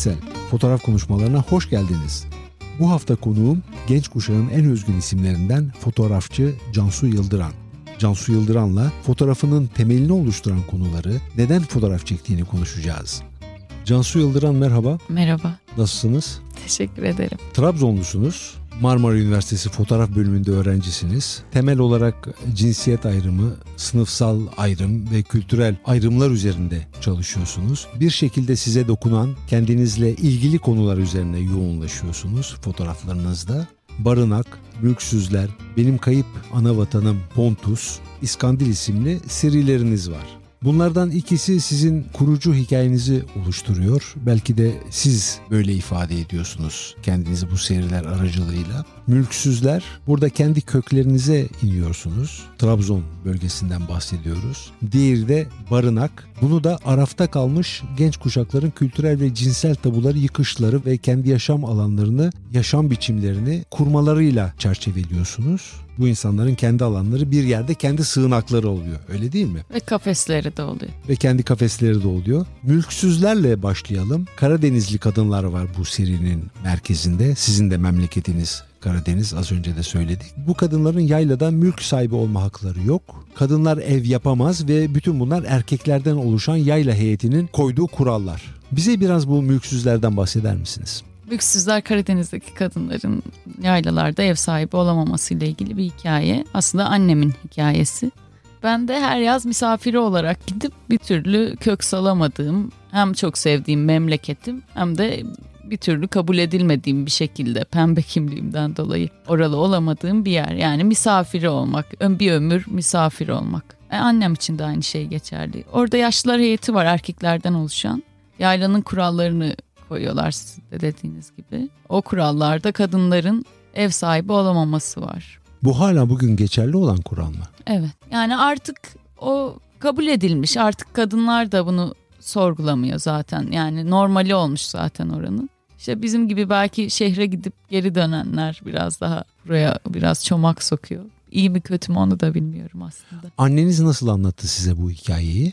Sel. Fotoğraf konuşmalarına hoş geldiniz. Bu hafta konuğum genç kuşağın en özgün isimlerinden fotoğrafçı Cansu Yıldıran. Cansu Yıldıran'la fotoğrafının temelini oluşturan konuları, neden fotoğraf çektiğini konuşacağız. Cansu Yıldıran merhaba. Merhaba. Nasılsınız? Teşekkür ederim. Trabzonlusunuz. Marmara Üniversitesi fotoğraf bölümünde öğrencisiniz. Temel olarak cinsiyet ayrımı, sınıfsal ayrım ve kültürel ayrımlar üzerinde çalışıyorsunuz. Bir şekilde size dokunan, kendinizle ilgili konular üzerine yoğunlaşıyorsunuz fotoğraflarınızda. Barınak, Mülksüzler, Benim Kayıp Ana Vatanım Pontus, İskandil isimli serileriniz var. Bunlardan ikisi sizin kurucu hikayenizi oluşturuyor. Belki de siz böyle ifade ediyorsunuz kendinizi bu seriler aracılığıyla. Mülksüzler, burada kendi köklerinize iniyorsunuz. Trabzon bölgesinden bahsediyoruz. Diğeri de barınak. Bunu da arafta kalmış genç kuşakların kültürel ve cinsel tabuları yıkışları ve kendi yaşam alanlarını, yaşam biçimlerini kurmalarıyla çerçeveliyorsunuz bu insanların kendi alanları bir yerde kendi sığınakları oluyor. Öyle değil mi? Ve kafesleri de oluyor. Ve kendi kafesleri de oluyor. Mülksüzlerle başlayalım. Karadenizli kadınlar var bu serinin merkezinde. Sizin de memleketiniz Karadeniz az önce de söyledik. Bu kadınların yaylada mülk sahibi olma hakları yok. Kadınlar ev yapamaz ve bütün bunlar erkeklerden oluşan yayla heyetinin koyduğu kurallar. Bize biraz bu mülksüzlerden bahseder misiniz? Büyüksüzler Karadeniz'deki kadınların yaylalarda ev sahibi olamaması ile ilgili bir hikaye. Aslında annemin hikayesi. Ben de her yaz misafiri olarak gidip bir türlü kök salamadığım, hem çok sevdiğim memleketim hem de bir türlü kabul edilmediğim bir şekilde pembe kimliğimden dolayı oralı olamadığım bir yer. Yani misafiri olmak, bir ömür misafir olmak. E, annem için de aynı şey geçerli. Orada yaşlılar heyeti var erkeklerden oluşan. Yaylanın kurallarını koyuyorlar sizin de dediğiniz gibi. O kurallarda kadınların ev sahibi olamaması var. Bu hala bugün geçerli olan kural mı? Evet. Yani artık o kabul edilmiş. Artık kadınlar da bunu sorgulamıyor zaten. Yani normali olmuş zaten oranın. İşte bizim gibi belki şehre gidip geri dönenler biraz daha buraya biraz çomak sokuyor. İyi mi kötü mü onu da bilmiyorum aslında. Anneniz nasıl anlattı size bu hikayeyi?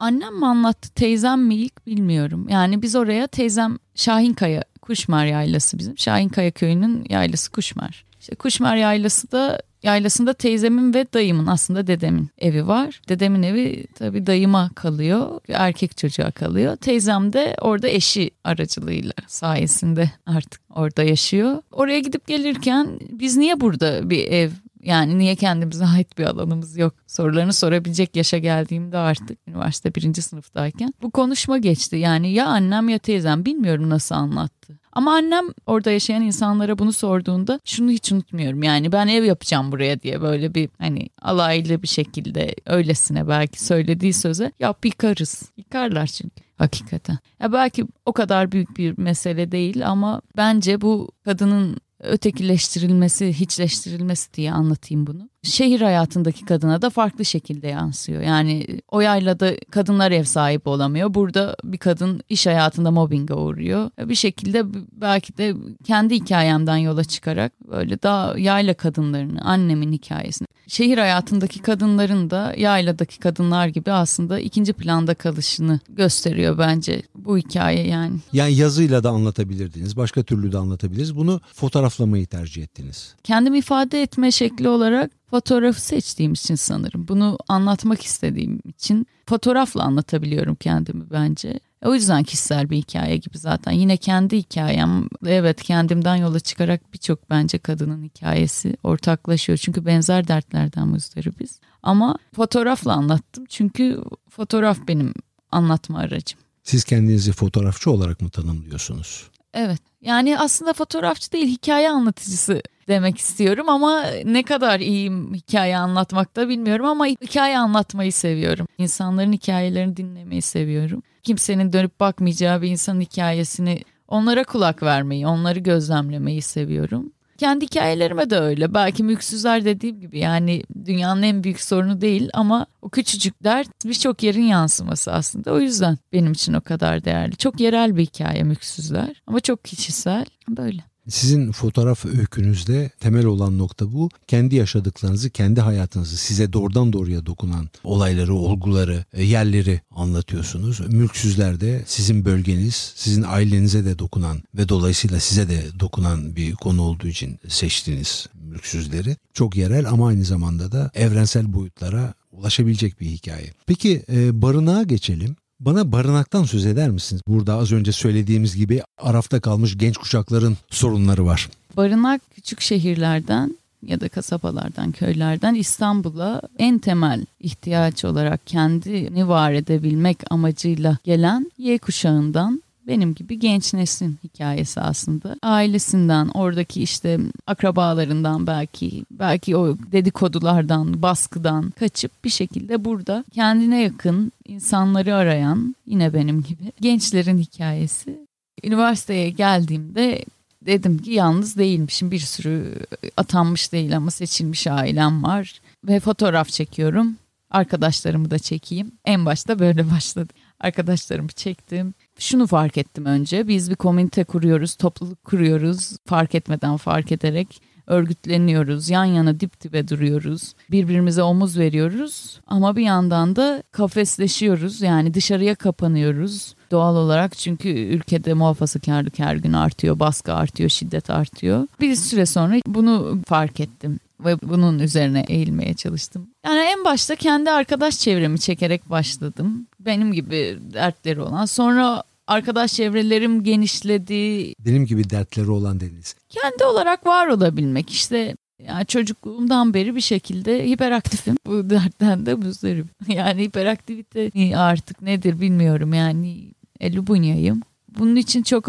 Annem mi anlattı teyzem mi ilk bilmiyorum. Yani biz oraya teyzem Şahinkaya Kuşmer yaylası bizim. Şahinkaya köyünün yaylası Kuşmer. İşte Kuşmer yaylası da yaylasında teyzemin ve dayımın aslında dedemin evi var. Dedemin evi tabii dayıma kalıyor. Erkek çocuğa kalıyor. Teyzem de orada eşi aracılığıyla sayesinde artık orada yaşıyor. Oraya gidip gelirken biz niye burada bir ev yani niye kendimize ait bir alanımız yok sorularını sorabilecek yaşa geldiğimde artık üniversite birinci sınıftayken bu konuşma geçti. Yani ya annem ya teyzem bilmiyorum nasıl anlattı. Ama annem orada yaşayan insanlara bunu sorduğunda şunu hiç unutmuyorum. Yani ben ev yapacağım buraya diye böyle bir hani alaylı bir şekilde öylesine belki söylediği söze yap yıkarız. Yıkarlar çünkü hakikaten. Ya belki o kadar büyük bir mesele değil ama bence bu kadının ötekileştirilmesi, hiçleştirilmesi diye anlatayım bunu. Şehir hayatındaki kadına da farklı şekilde yansıyor. Yani o yaylada kadınlar ev sahibi olamıyor. Burada bir kadın iş hayatında mobbinge uğruyor. Bir şekilde belki de kendi hikayemden yola çıkarak böyle daha yayla kadınlarını, annemin hikayesini. Şehir hayatındaki kadınların da yayladaki kadınlar gibi aslında ikinci planda kalışını gösteriyor bence bu hikaye yani. Yani yazıyla da anlatabilirdiniz, başka türlü de anlatabiliriz. Bunu fotoğraflamayı tercih ettiniz. Kendimi ifade etme şekli olarak fotoğrafı seçtiğim için sanırım. Bunu anlatmak istediğim için fotoğrafla anlatabiliyorum kendimi bence. O yüzden kişisel bir hikaye gibi zaten. Yine kendi hikayem, evet kendimden yola çıkarak birçok bence kadının hikayesi ortaklaşıyor. Çünkü benzer dertlerden muzdaribiz. Ama fotoğrafla anlattım çünkü fotoğraf benim anlatma aracım. Siz kendinizi fotoğrafçı olarak mı tanımlıyorsunuz? Evet. Yani aslında fotoğrafçı değil hikaye anlatıcısı demek istiyorum ama ne kadar iyiyim hikaye anlatmakta bilmiyorum ama hikaye anlatmayı seviyorum. İnsanların hikayelerini dinlemeyi seviyorum. Kimsenin dönüp bakmayacağı bir insanın hikayesini onlara kulak vermeyi, onları gözlemlemeyi seviyorum. Kendi hikayelerime de öyle. Belki mülksüzler dediğim gibi yani dünyanın en büyük sorunu değil ama o küçücük dert birçok yerin yansıması aslında. O yüzden benim için o kadar değerli. Çok yerel bir hikaye mülksüzler ama çok kişisel böyle. Sizin fotoğraf öykünüzde temel olan nokta bu. Kendi yaşadıklarınızı, kendi hayatınızı size doğrudan doğruya dokunan olayları, olguları, e, yerleri anlatıyorsunuz. Mülksüzler de sizin bölgeniz, sizin ailenize de dokunan ve dolayısıyla size de dokunan bir konu olduğu için seçtiğiniz mülksüzleri. Çok yerel ama aynı zamanda da evrensel boyutlara ulaşabilecek bir hikaye. Peki e, barınağa geçelim. Bana barınaktan söz eder misiniz? Burada az önce söylediğimiz gibi arafta kalmış genç kuşakların sorunları var. Barınak küçük şehirlerden ya da kasabalardan, köylerden İstanbul'a en temel ihtiyaç olarak kendini var edebilmek amacıyla gelen Y kuşağından benim gibi genç neslin hikayesi aslında. Ailesinden, oradaki işte akrabalarından belki, belki o dedikodulardan, baskıdan kaçıp bir şekilde burada kendine yakın insanları arayan yine benim gibi gençlerin hikayesi. Üniversiteye geldiğimde dedim ki yalnız değilmişim. Bir sürü atanmış değil ama seçilmiş ailem var ve fotoğraf çekiyorum. Arkadaşlarımı da çekeyim. En başta böyle başladı. Arkadaşlarımı çektim şunu fark ettim önce. Biz bir komünite kuruyoruz, topluluk kuruyoruz. Fark etmeden fark ederek örgütleniyoruz. Yan yana dip dibe duruyoruz. Birbirimize omuz veriyoruz. Ama bir yandan da kafesleşiyoruz. Yani dışarıya kapanıyoruz. Doğal olarak çünkü ülkede muhafazakarlık her gün artıyor, baskı artıyor, şiddet artıyor. Bir süre sonra bunu fark ettim ve bunun üzerine eğilmeye çalıştım. Yani en başta kendi arkadaş çevremi çekerek başladım. Benim gibi dertleri olan. Sonra arkadaş çevrelerim genişledi. Benim gibi dertleri olan dediniz. Kendi olarak var olabilmek işte yani çocukluğumdan beri bir şekilde hiperaktifim. Bu dertten de muzdarım. Yani hiperaktivite artık nedir bilmiyorum yani. Lubunya'yım bunun için çok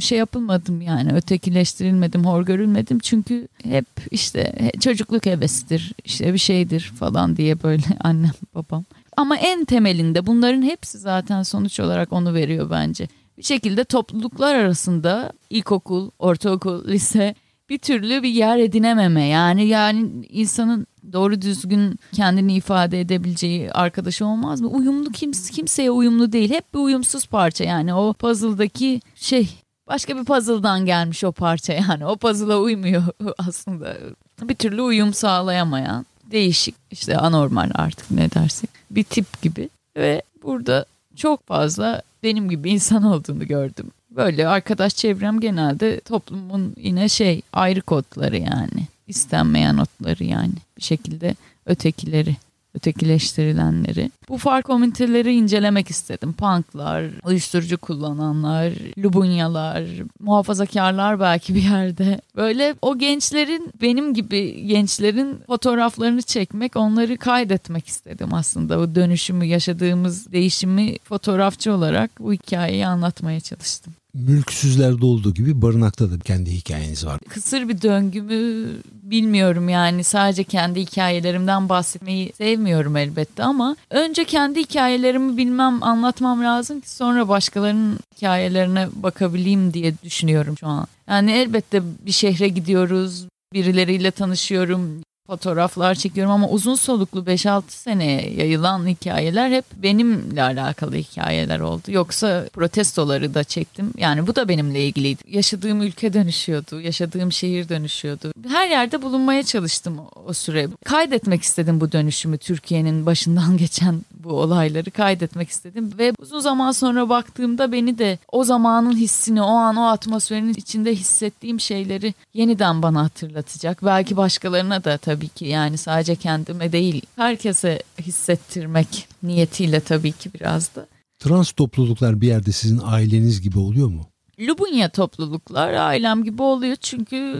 şey yapılmadım yani ötekileştirilmedim, hor görülmedim. Çünkü hep işte çocukluk hevesidir, işte bir şeydir falan diye böyle annem babam. Ama en temelinde bunların hepsi zaten sonuç olarak onu veriyor bence. Bir şekilde topluluklar arasında ilkokul, ortaokul, lise bir türlü bir yer edinememe. Yani yani insanın doğru düzgün kendini ifade edebileceği arkadaşı olmaz mı? Uyumlu kimse, kimseye uyumlu değil. Hep bir uyumsuz parça yani o puzzle'daki şey başka bir puzzle'dan gelmiş o parça yani. O puzzle'a uymuyor aslında. Bir türlü uyum sağlayamayan değişik işte anormal artık ne dersek bir tip gibi ve burada çok fazla benim gibi insan olduğunu gördüm. Böyle arkadaş çevrem genelde toplumun yine şey ayrı kodları yani istenmeyen notları yani bir şekilde ötekileri ötekileştirilenleri. Bu fark komüniteleri incelemek istedim. Punklar, uyuşturucu kullananlar, lubunyalar, muhafazakarlar belki bir yerde. Böyle o gençlerin benim gibi gençlerin fotoğraflarını çekmek, onları kaydetmek istedim aslında. Bu dönüşümü, yaşadığımız değişimi fotoğrafçı olarak bu hikayeyi anlatmaya çalıştım mülksüzlerde olduğu gibi barınakta da kendi hikayeniz var. Kısır bir döngümü bilmiyorum yani sadece kendi hikayelerimden bahsetmeyi sevmiyorum elbette ama önce kendi hikayelerimi bilmem anlatmam lazım ki sonra başkalarının hikayelerine bakabileyim diye düşünüyorum şu an. Yani elbette bir şehre gidiyoruz, birileriyle tanışıyorum, fotoğraflar çekiyorum ama uzun soluklu 5-6 seneye yayılan hikayeler hep benimle alakalı hikayeler oldu. Yoksa protestoları da çektim. Yani bu da benimle ilgiliydi. Yaşadığım ülke dönüşüyordu, yaşadığım şehir dönüşüyordu. Her yerde bulunmaya çalıştım o süre. Kaydetmek istedim bu dönüşümü Türkiye'nin başından geçen bu olayları kaydetmek istedim ve uzun zaman sonra baktığımda beni de o zamanın hissini, o an o atmosferin içinde hissettiğim şeyleri yeniden bana hatırlatacak. Belki başkalarına da tabii ki yani sadece kendime değil herkese hissettirmek niyetiyle tabii ki biraz da. Trans topluluklar bir yerde sizin aileniz gibi oluyor mu? Lubunya topluluklar ailem gibi oluyor çünkü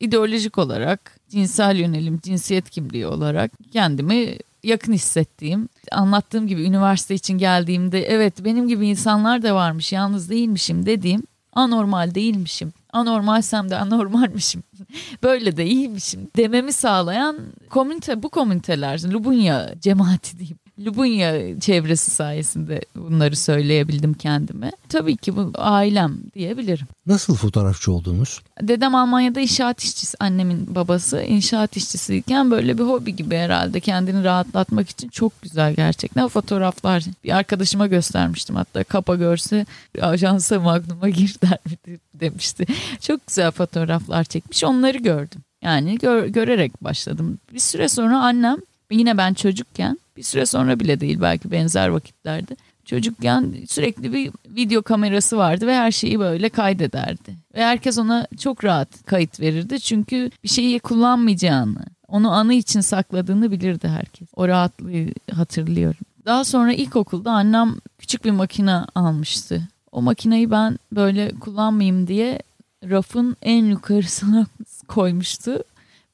ideolojik olarak cinsel yönelim, cinsiyet kimliği olarak kendimi yakın hissettiğim, anlattığım gibi üniversite için geldiğimde evet benim gibi insanlar da varmış, yalnız değilmişim dediğim anormal değilmişim. Anormalsem de anormalmişim. Böyle de iyiymişim dememi sağlayan komünite bu komüniteler Lubunya cemaati diyeyim. Lubunya çevresi sayesinde bunları söyleyebildim kendime. Tabii ki bu ailem diyebilirim. Nasıl fotoğrafçı oldunuz? Dedem Almanya'da inşaat işçisi, annemin babası inşaat işçisiyken böyle bir hobi gibi herhalde kendini rahatlatmak için çok güzel gerçekten fotoğraflar. Bir arkadaşıma göstermiştim hatta kapa görse ajansa magnuma gir der mi demişti. Çok güzel fotoğraflar çekmiş onları gördüm. Yani gör, görerek başladım. Bir süre sonra annem yine ben çocukken bir süre sonra bile değil belki benzer vakitlerde çocukken sürekli bir video kamerası vardı ve her şeyi böyle kaydederdi. Ve herkes ona çok rahat kayıt verirdi çünkü bir şeyi kullanmayacağını, onu anı için sakladığını bilirdi herkes. O rahatlığı hatırlıyorum. Daha sonra ilkokulda annem küçük bir makine almıştı. O makineyi ben böyle kullanmayayım diye rafın en yukarısına koymuştu.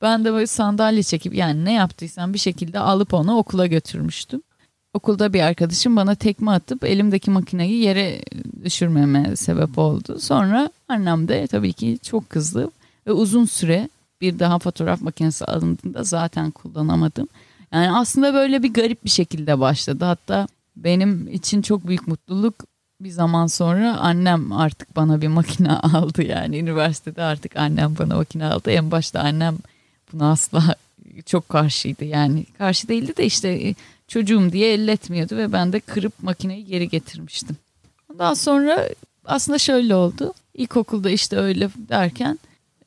Ben de böyle sandalye çekip yani ne yaptıysam bir şekilde alıp onu okula götürmüştüm. Okulda bir arkadaşım bana tekme atıp elimdeki makineyi yere düşürmeme sebep oldu. Sonra annem de tabii ki çok kızdı ve uzun süre bir daha fotoğraf makinesi alındığında zaten kullanamadım. Yani aslında böyle bir garip bir şekilde başladı. Hatta benim için çok büyük mutluluk bir zaman sonra annem artık bana bir makine aldı yani üniversitede artık annem bana makine aldı. En başta annem buna asla çok karşıydı yani karşı değildi de işte çocuğum diye elletmiyordu ve ben de kırıp makineyi geri getirmiştim. Ondan sonra aslında şöyle oldu. İlkokulda işte öyle derken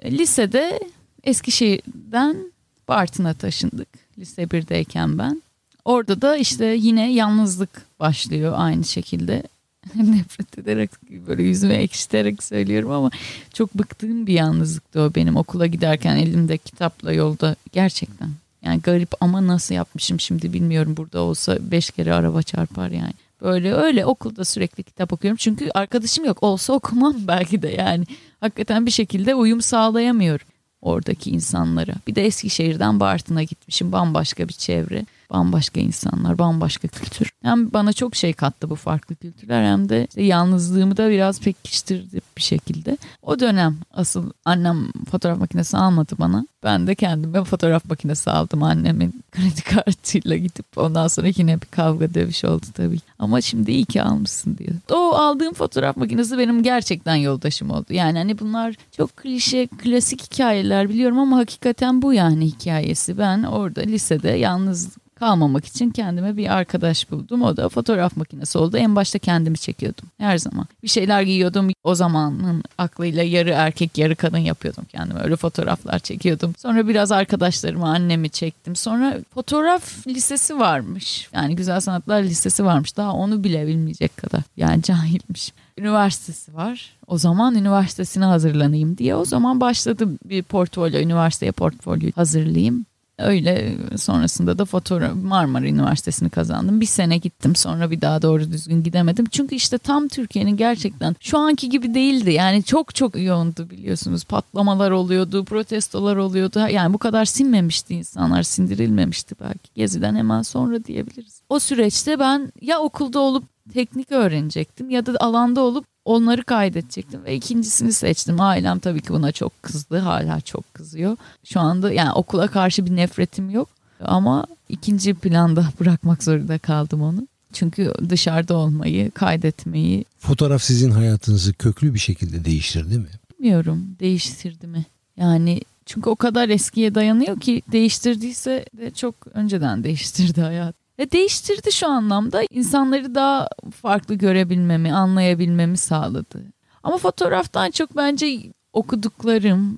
lisede Eskişehir'den Bartın'a taşındık. Lise 1'deyken ben. Orada da işte yine yalnızlık başlıyor aynı şekilde. Nefret ederek böyle yüzüme ekşiterek söylüyorum ama çok bıktığım bir yalnızlıktı o benim okula giderken elimde kitapla yolda gerçekten. Yani garip ama nasıl yapmışım şimdi bilmiyorum burada olsa beş kere araba çarpar yani. Böyle öyle okulda sürekli kitap okuyorum. Çünkü arkadaşım yok. Olsa okumam belki de yani. Hakikaten bir şekilde uyum sağlayamıyorum oradaki insanlara. Bir de Eskişehir'den Bartın'a gitmişim. Bambaşka bir çevre. Bambaşka insanlar, bambaşka kültür. Hem bana çok şey kattı bu farklı kültürler hem de işte yalnızlığımı da biraz pekiştirdi bir şekilde. O dönem asıl annem fotoğraf makinesi almadı bana. Ben de kendime fotoğraf makinesi aldım annemin kredi kartıyla gidip ondan sonra yine bir kavga dövüş oldu tabii. Ama şimdi iyi ki almışsın diyor. O aldığım fotoğraf makinesi benim gerçekten yoldaşım oldu. Yani hani bunlar çok klişe, klasik hikayeler biliyorum ama hakikaten bu yani hikayesi. Ben orada lisede yalnız kalmamak için kendime bir arkadaş buldum. O da fotoğraf makinesi oldu. En başta kendimi çekiyordum her zaman. Bir şeyler giyiyordum. O zamanın aklıyla yarı erkek yarı kadın yapıyordum kendime. Öyle fotoğraflar çekiyordum. Sonra biraz arkadaşlarımı annemi çektim. Sonra fotoğraf lisesi varmış. Yani Güzel Sanatlar Lisesi varmış. Daha onu bile bilmeyecek kadar. Yani cahilmiş. Üniversitesi var. O zaman üniversitesine hazırlanayım diye. O zaman başladım bir portfolyo, üniversiteye portfolyo hazırlayayım. Öyle sonrasında da fotoğraf Marmara Üniversitesi'ni kazandım. Bir sene gittim sonra bir daha doğru düzgün gidemedim. Çünkü işte tam Türkiye'nin gerçekten şu anki gibi değildi. Yani çok çok yoğundu biliyorsunuz. Patlamalar oluyordu, protestolar oluyordu. Yani bu kadar sinmemişti insanlar, sindirilmemişti belki. Geziden hemen sonra diyebiliriz. O süreçte ben ya okulda olup teknik öğrenecektim ya da alanda olup onları kaydedecektim ve ikincisini seçtim. Ailem tabii ki buna çok kızdı. Hala çok kızıyor. Şu anda yani okula karşı bir nefretim yok. Ama ikinci planda bırakmak zorunda kaldım onu. Çünkü dışarıda olmayı, kaydetmeyi... Fotoğraf sizin hayatınızı köklü bir şekilde değiştirdi mi? Bilmiyorum değiştirdi mi? Yani çünkü o kadar eskiye dayanıyor ki değiştirdiyse de çok önceden değiştirdi hayat. Ve değiştirdi şu anlamda. insanları daha farklı görebilmemi, anlayabilmemi sağladı. Ama fotoğraftan çok bence okuduklarım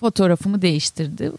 fotoğrafımı değiştirdi.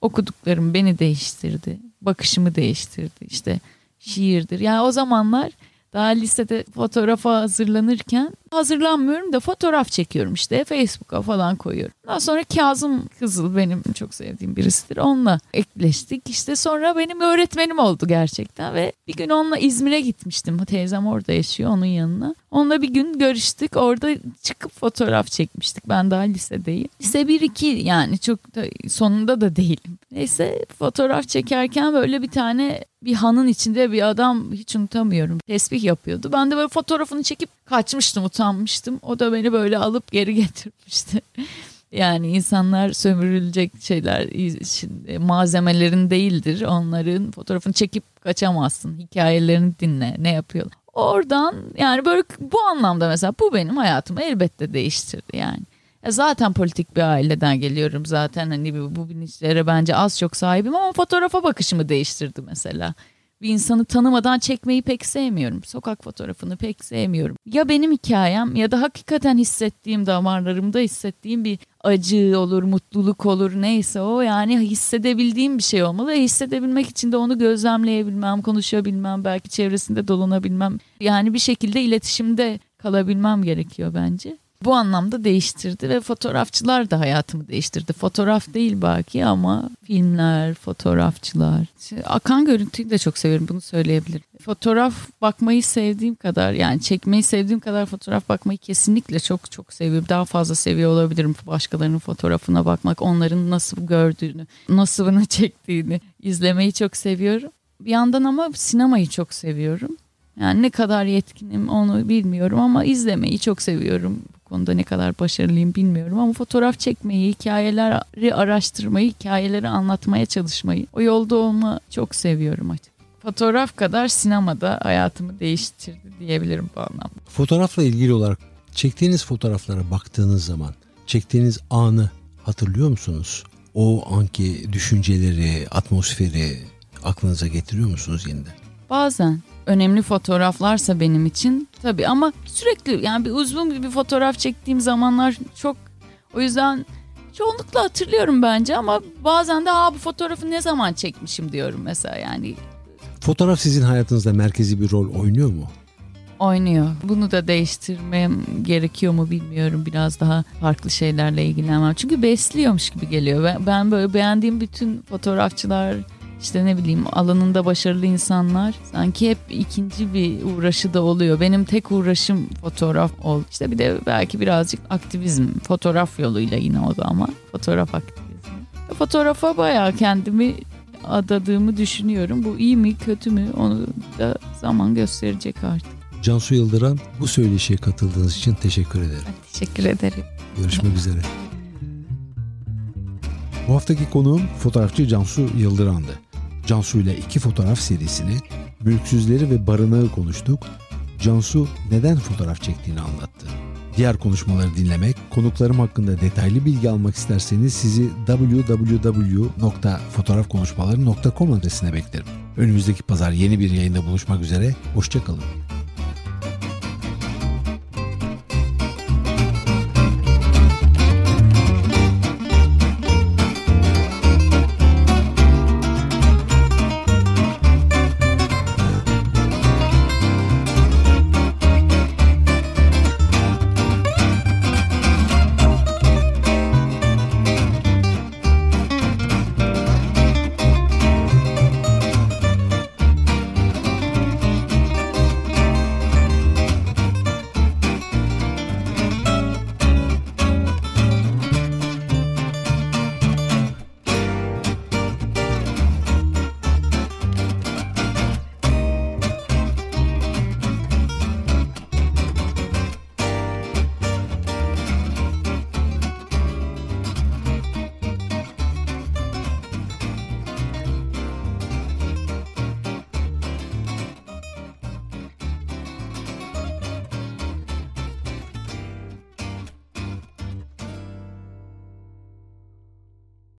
Okuduklarım beni değiştirdi. Bakışımı değiştirdi. İşte şiirdir. Yani o zamanlar daha lisede fotoğrafa hazırlanırken hazırlanmıyorum da fotoğraf çekiyorum işte Facebook'a falan koyuyorum. Daha sonra Kazım Kızıl benim çok sevdiğim birisidir. Onunla ekleştik. İşte sonra benim öğretmenim oldu gerçekten ve bir gün onunla İzmir'e gitmiştim. Teyzem orada yaşıyor onun yanına. Onunla bir gün görüştük. Orada çıkıp fotoğraf çekmiştik. Ben daha lisedeyim. Lise 1-2 yani çok da sonunda da değilim. Neyse fotoğraf çekerken böyle bir tane bir hanın içinde bir adam hiç unutamıyorum. Tesbih yapıyordu. Ben de böyle fotoğrafını çekip kaçmıştım utanmıştım. O da beni böyle alıp geri getirmişti. Yani insanlar sömürülecek şeyler malzemelerin değildir. Onların fotoğrafını çekip kaçamazsın. Hikayelerini dinle ne yapıyorlar. Oradan yani böyle bu anlamda mesela bu benim hayatımı elbette değiştirdi yani. Ya zaten politik bir aileden geliyorum zaten hani bu bilinçlere bence az çok sahibim ama fotoğrafa bakışımı değiştirdi mesela bir insanı tanımadan çekmeyi pek sevmiyorum. Sokak fotoğrafını pek sevmiyorum. Ya benim hikayem ya da hakikaten hissettiğim damarlarımda hissettiğim bir acı olur, mutluluk olur neyse o yani hissedebildiğim bir şey olmalı. Hissedebilmek için de onu gözlemleyebilmem, konuşabilmem, belki çevresinde dolanabilmem. Yani bir şekilde iletişimde kalabilmem gerekiyor bence bu anlamda değiştirdi ve fotoğrafçılar da hayatımı değiştirdi. Fotoğraf değil belki ama filmler, fotoğrafçılar. Akan görüntüyü de çok severim bunu söyleyebilirim. Fotoğraf bakmayı sevdiğim kadar yani çekmeyi sevdiğim kadar fotoğraf bakmayı kesinlikle çok çok seviyorum. Daha fazla seviyor olabilirim başkalarının fotoğrafına bakmak, onların nasıl gördüğünü, nasıl bunu çektiğini izlemeyi çok seviyorum. Bir yandan ama sinemayı çok seviyorum. Yani ne kadar yetkinim onu bilmiyorum ama izlemeyi çok seviyorum konuda ne kadar başarılıyım bilmiyorum ama fotoğraf çekmeyi, hikayeleri araştırmayı, hikayeleri anlatmaya çalışmayı, o yolda olma çok seviyorum açık. Fotoğraf kadar sinemada hayatımı değiştirdi diyebilirim bu anlamda. Fotoğrafla ilgili olarak çektiğiniz fotoğraflara baktığınız zaman çektiğiniz anı hatırlıyor musunuz? O anki düşünceleri, atmosferi aklınıza getiriyor musunuz yeniden? Bazen önemli fotoğraflarsa benim için tabii ama sürekli yani bir uzun bir fotoğraf çektiğim zamanlar çok o yüzden çoğunlukla hatırlıyorum bence ama bazen de ha bu fotoğrafı ne zaman çekmişim diyorum mesela yani. Fotoğraf sizin hayatınızda merkezi bir rol oynuyor mu? Oynuyor. Bunu da değiştirmem gerekiyor mu bilmiyorum. Biraz daha farklı şeylerle ilgilenmem. Çünkü besliyormuş gibi geliyor. Ben, ben böyle beğendiğim bütün fotoğrafçılar, işte ne bileyim alanında başarılı insanlar sanki hep ikinci bir uğraşı da oluyor. Benim tek uğraşım fotoğraf ol. İşte bir de belki birazcık aktivizm fotoğraf yoluyla yine o da ama fotoğraf aktivizmi. Fotoğrafa bayağı kendimi adadığımı düşünüyorum. Bu iyi mi kötü mü onu da zaman gösterecek artık. Cansu Yıldıran bu söyleşiye katıldığınız için teşekkür ederim. Ben teşekkür ederim. Görüşmek üzere. Bu haftaki konuğum fotoğrafçı Cansu Yıldıran'dı. Cansu ile iki fotoğraf serisini, mülksüzleri ve barınağı konuştuk. Cansu neden fotoğraf çektiğini anlattı. Diğer konuşmaları dinlemek, konuklarım hakkında detaylı bilgi almak isterseniz sizi www.fotoğrafkonuşmaları.com adresine beklerim. Önümüzdeki pazar yeni bir yayında buluşmak üzere, hoşçakalın.